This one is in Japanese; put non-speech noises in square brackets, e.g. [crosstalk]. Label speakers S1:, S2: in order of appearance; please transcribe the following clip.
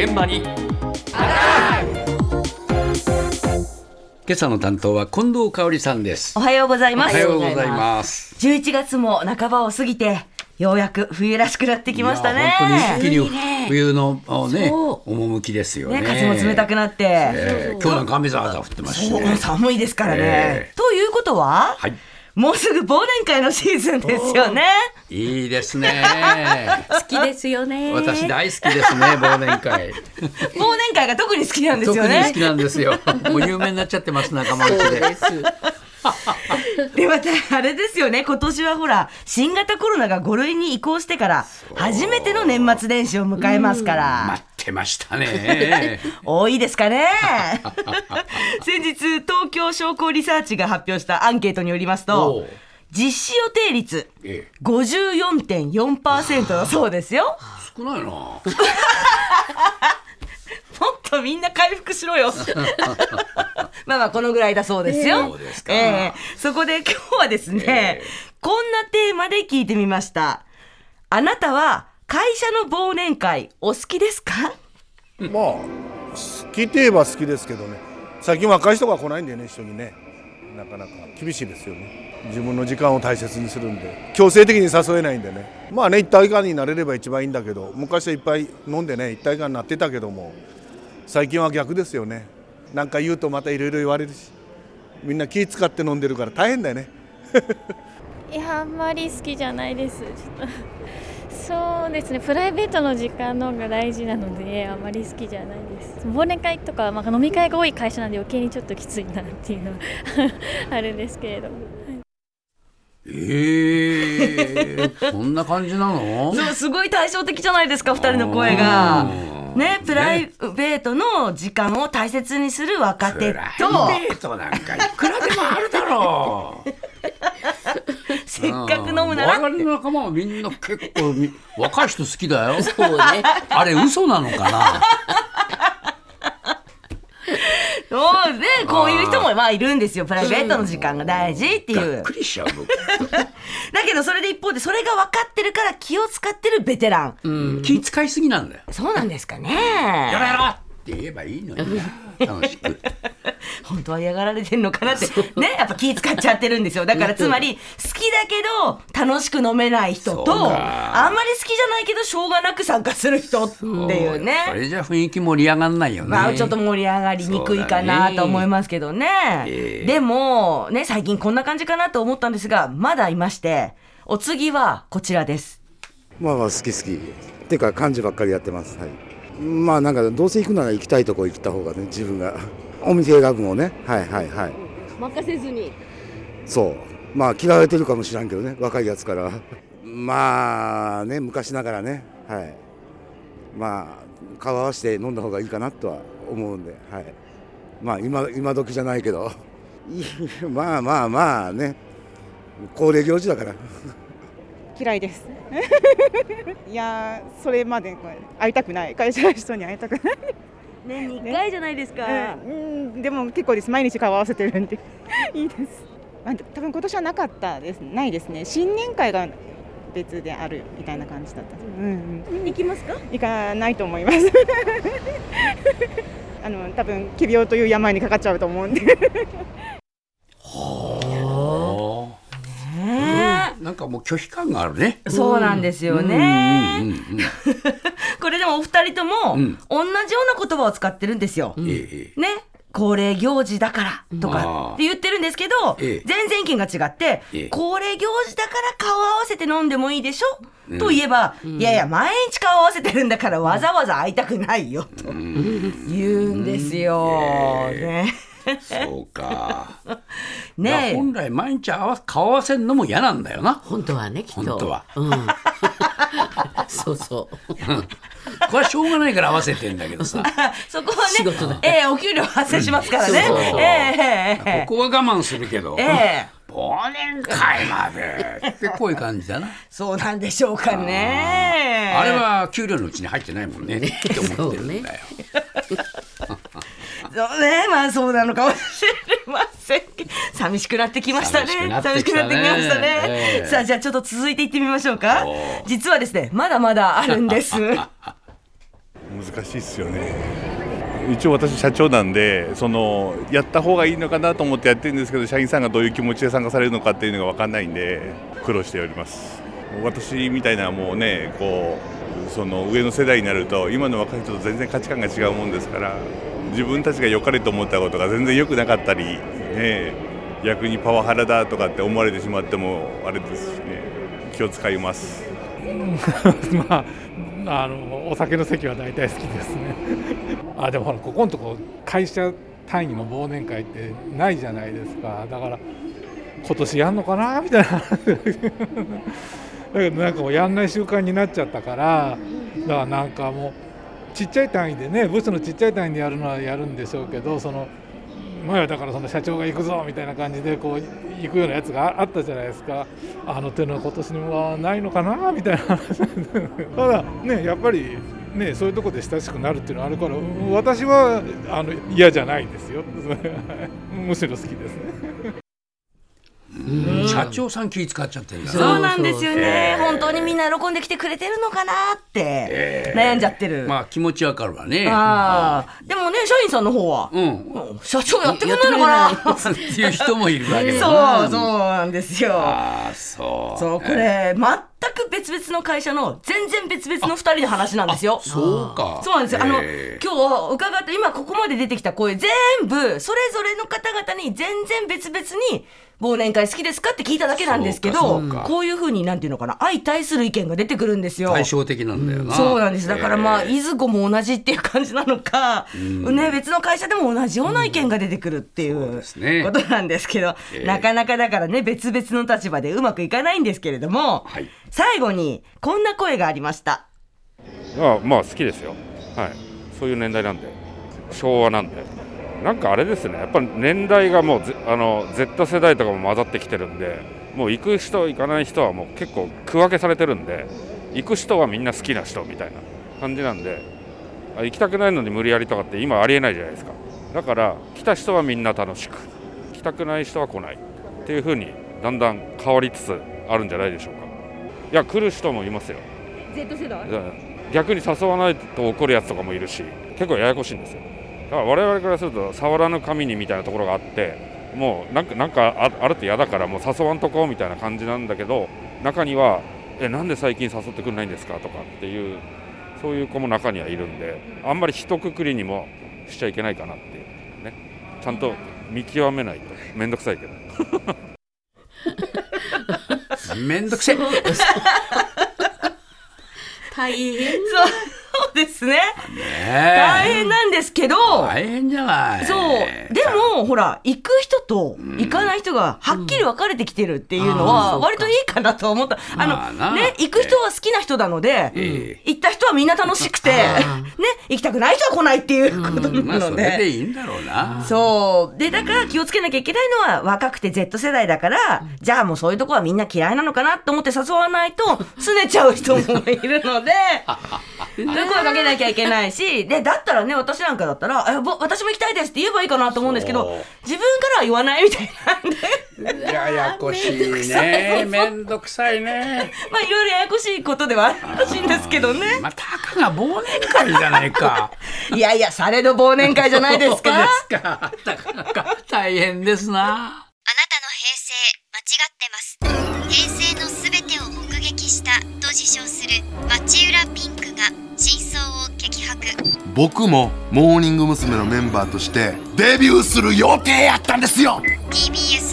S1: 現場に。今朝の担当は近藤香織さんです。
S2: おはようございます。
S1: おはようございます。
S2: 11月も半ばを過ぎて、ようやく冬らしくなってきましたね。
S1: 本当に一気に
S2: 冬ね。
S1: 冬のあね
S2: そ
S1: 趣ですよね。
S2: ね、風も冷たくなって。
S1: えー今日なんか雨ざわざわ降ってました
S2: そう
S1: ね
S2: 寒いですからね。
S1: え
S2: ということは、
S1: はい
S2: もうすぐ忘年会のシーズンですよね。
S1: いいですね
S3: 好きですよね。
S1: 私大好きですね忘年会 [laughs]
S2: 忘年会が特に好きなんですよね
S1: 特に好き。なんですよ [laughs] もう有名になっちゃってます仲間内で。
S3: で、
S2: また、あれですよね。今年はほら、新型コロナが5類に移行してから、初めての年末年始を迎えますから。
S1: てましたね。[laughs]
S2: 多いですかね。[laughs] 先日東京商工リサーチが発表したアンケートによります
S1: お
S2: と
S1: う。
S2: 実施予定率
S1: ええ。
S2: 54.4%だそうですよ。[laughs]
S1: 少ないな。
S2: もっとみんな回復しろよ。まあまあこのぐらいだそうですよ、
S1: そうですか。
S2: ええ。そこで今日はですね、
S1: ええ。
S2: こんなテーマで聞いてみました。あなたは会社の忘年会お好きですか？
S4: まあ好きといえば好きですけどね。最近若い人が来ないんでね一緒にね。なかなか。厳しいですよね。自分の時間を大切にするんで。強制的に誘えないんでね。まあね一体感になれれば一番いいんだけど。昔はいっぱい飲んでね一体感になってたけども。最近は逆ですよね。なんか言うとまたいろいろ言われるし。みんな気使って飲んでるから大変だよね。[laughs]
S5: いやあんまり好きじゃないです。ちょっと。そうですね。プライベートの時間の方が大事なのであんまり好きじゃないです。忘年会とか、まあ、飲み会が多い会社なんで余計にちょっときついなっていうのは [laughs] あるんですけれども。
S1: ええそんな感じなの？
S2: そうすごい対照的じゃないですか二人の声が。ねプライベートの時間を大切にする若手
S1: プライ
S2: と
S1: ベートなんかいくらでもあるだろう
S2: せっかく飲むなら
S1: 我々の仲間はみんな結構み [laughs] 若い人好きだよ。
S3: そうね。
S1: あれ嘘なのかな？
S2: そうね。こういう人もまあいるんですよ。プライベートの時間が大事っていう。
S1: がっくりしちゃう僕。[laughs]
S2: だけどそれで一方でそれが分かってるから気を使ってるベテラン。
S1: 気使いすぎなんだよ。
S2: そうなんですかね。
S1: やろやろって言えばいいのにな。[laughs] 楽しく。
S2: 本当は嫌がられてるのかなって。ねやっぱ気使っちゃってるんですよ。[laughs] だからつまり好きだけど楽しく飲めない人と
S1: か。
S2: あんまり好きじゃないけどしょうがなく参加する人っていう
S1: そ
S2: ね
S1: れじゃ雰囲気盛り上がんないよね、
S2: まあちょっと盛り上がりにくいかなと思いますけどね。
S1: ええ。
S2: でもね最近こんな感じかなと思ったんですがまだいましてお次はこちらです。
S6: まあまあ好き好き。っていうか漢字ばっかりやってます。はいまあなんかどうせ行くなら行きたいとこ行った方がね自分が。[laughs] お店選ぶもね。はいはいはい。
S3: 任せずに。
S6: そう。まあ嫌われてるかもしらんけどね。若いやつから。まあね昔ながらね。はい。まあ顔合わせて飲んだ方がいいかなとは思うんで。はい。まあ今今時じゃないけど。まあまあまあね。恒例行事だから
S7: 嫌いです。[laughs] いやーそれまで会いたくない。会社の人に会いたくない、
S2: 年に1回じゃないですか。
S7: うんうん、でも結構です。毎日顔合わせてるんで。いいです、まあ、多分今年はなかったです。ないですね。新年会が別であるみたいな感じだった。うんうん。
S2: 行きますか？
S7: 行かないと思います。[laughs] あの多分奇病という病にかかっちゃうと思うんで
S1: おーなんかもう拒否感があるね。
S2: そうなんですよ
S1: うんうん
S2: ね。
S1: うんうん。[laughs]
S2: これでもお二人とも
S1: うん。
S2: 同じような言葉を使ってるんですよ。
S1: ええ。
S2: ね。恒例行事だからと
S1: あ
S2: か
S1: ー。
S2: って言ってるんですけど、
S1: ええ。
S2: 全然意見が違って、
S1: ええ。
S2: 恒例行事だから顔合わせて飲んでもいいでしょ、と言えば、いやいや、毎日顔合わせてるんだからわざわざ会いたくないよと言うんですよ。ね。[laughs]
S1: そうか
S2: ねえ。
S1: 本来毎日合わ顔合わせるのも嫌なんだよな。
S3: 本当はね、きっと。
S1: 本当は。
S3: うん。[laughs] そうそう。[laughs]
S1: これはしょうがないから合わせてんだけどさ。[laughs]
S2: そこは
S3: 仕事だ。
S2: ね、ええお給料発生しますからね。
S3: そう
S2: え
S1: ここは我慢するけど、
S2: ええ。
S1: 忘年会までってこういう感じだな。
S2: そうなんでしょうかね。
S1: あれは給料のうちに入ってないもんね。って思ってるんだよ。
S2: そうね、まあそうなのかもしれませんけど。寂しくなってきましたね。
S1: 寂しく
S2: なってきましたね。
S1: ええ
S2: さあ、じゃあちょっと続いていってみましょうか
S1: お。
S2: 実はですね、まだまだあるんです。[laughs]
S4: 難しいですよね一応私社長なんでそのやった方がいいのかなと思ってやってるんですけど社員さんがどういう気持ちで参加されるのかっていうのが分かんないんで苦労しております私みたいなもうねこうその上の世代になると今の若い人と全然価値観が違うもんですから自分たちが良かれと思ったことが全然良くなかったりね逆にパワハラだとかって思われてしまってもあれですしね気を使います。[laughs]
S8: まあ、あのお酒の席は大体好きですね。あでもほらここのとこ会社単位の忘年会ってないじゃないですか。だから今年やんのかな？[laughs] みたいな。だけどなんかもうやんない習慣になっちゃったからだからなんかもうちっちゃい単位でね部署のちっちゃい単位でやるのはやるんでしょうけどその前はだからその社長が行くぞみたいな感じでこう行くようなやつがあったじゃないですか。あの手の今年はないのかな？みたいな話ただねやっぱりねそういうとこで親しくなるっていうのはあるから私はあの嫌じゃないですよ。[laughs] むしろ好きですね。
S1: 社長さん気使っちゃってるんだ
S2: そうなんですよね、
S1: えー
S2: 本当にみんな喜んできてくれてるのかなって悩んじゃってる、
S1: まあ気持ちわかるわね。
S2: ああ。でもね社員さんの方は、
S1: うん。
S2: 社長やってくれないのかな。
S1: っていう人もいるわけ [laughs]
S2: そうそうなんですよ。
S1: ああそう。
S2: そうこれ全く別々の会社の全然別々の二人の話なんですよ。
S1: そうか。
S2: そうなんですよ。あの、
S1: え。ー
S2: 今日伺った、今ここまで出てきた声、全部、それぞれの方々に全然別々に、忘年会好きですかって聞いただけなんですけど、こういうふうに、なんていうのかな、相対する意見が出てくるんですよ。
S1: 対照的なんだよな。
S2: そうなんです。だからまあ、
S1: え。ー
S2: いずこも同じっていう感じなのか、ね、別の会社でも同じような意見が出てくるってい
S1: そう
S2: ことなんですけど、
S1: え。ー
S2: なかなかだからね、別々の立場でうまくいかないんですけれども、
S1: はい
S2: 最後にこんな声がありました。
S9: あまあ好きですよ、はい、そういう年代なんで。昭和なんで。なんかあれですね。やっぱり年代がもうあの Z 世代とかも混ざってきてるんでもう行く人行かない人はもう結構区分けされてるんで行く人はみんな好きな人みたいな感じなんで行きたくないのに無理やりとかって今ありえないじゃないですか。だから来た人はみんな楽しく来たくない人は来ないっていう風にだんだん変わりつつあるんじゃないでしょうか。いや来る人もいますよ。
S2: Z 世代？
S9: 逆に誘わないと怒るやつとかもいるし結構ややこしいんですよ。だから我々からすると触らぬ神にみたいなところがあってもうなんかなんかああると嫌だからもう誘わんとこうみたいな感じなんだけど中には「えなんで最近誘ってくれないんですか?」とかっていうそういう子も中にはいるんであんまり一括りにもしちゃいけないかなっていう。ね。ちゃんと見極めないと。面倒くさいけど
S1: めんどくせえ。[laughs]
S3: 大変。
S2: そうですね。
S1: ね
S2: 大変なんですけど、
S1: 大変じゃない。
S2: そう。でも、ほら、行く人と行かない人がはっきり分かれてきてるっていうのは、割といいかなと思った。あの、ね、行く人は好きな人なので、
S1: え
S2: 行った人はみんな楽しくて、ね、行きたくない人は来ないっていうことなので。
S1: れでいいんだろうな。
S2: そう。で、だから気をつけなきゃいけないのは若くて Z 世代だから、じゃあもうそういうとこはみんな嫌いなのかなと思って誘わないと、拗ねちゃう人もいるので、[laughs] [laughs] 声かけなきゃいけないし、で、だったらね、私なんかだったら、えぼ私も行きたいですって言えばいいかなと思うんですけど自分からは言わないみたいなんで、[laughs]
S1: ややこしいね。めんどくさいね。[laughs]
S2: まあいろいろややこしいことではあるらしいんですけどね。
S1: まあたかが忘年会じゃないか。
S2: いやいや、されど忘年会じゃないですか。
S1: そうですか。なかなか大変ですな。
S10: あなたの平成間違ってます。平成のすべてを目撃したと自称する町浦ピンクが真相を激白
S11: 僕もモーニング娘。のメンバーとしてデビューする予定やったんですよ
S10: TBS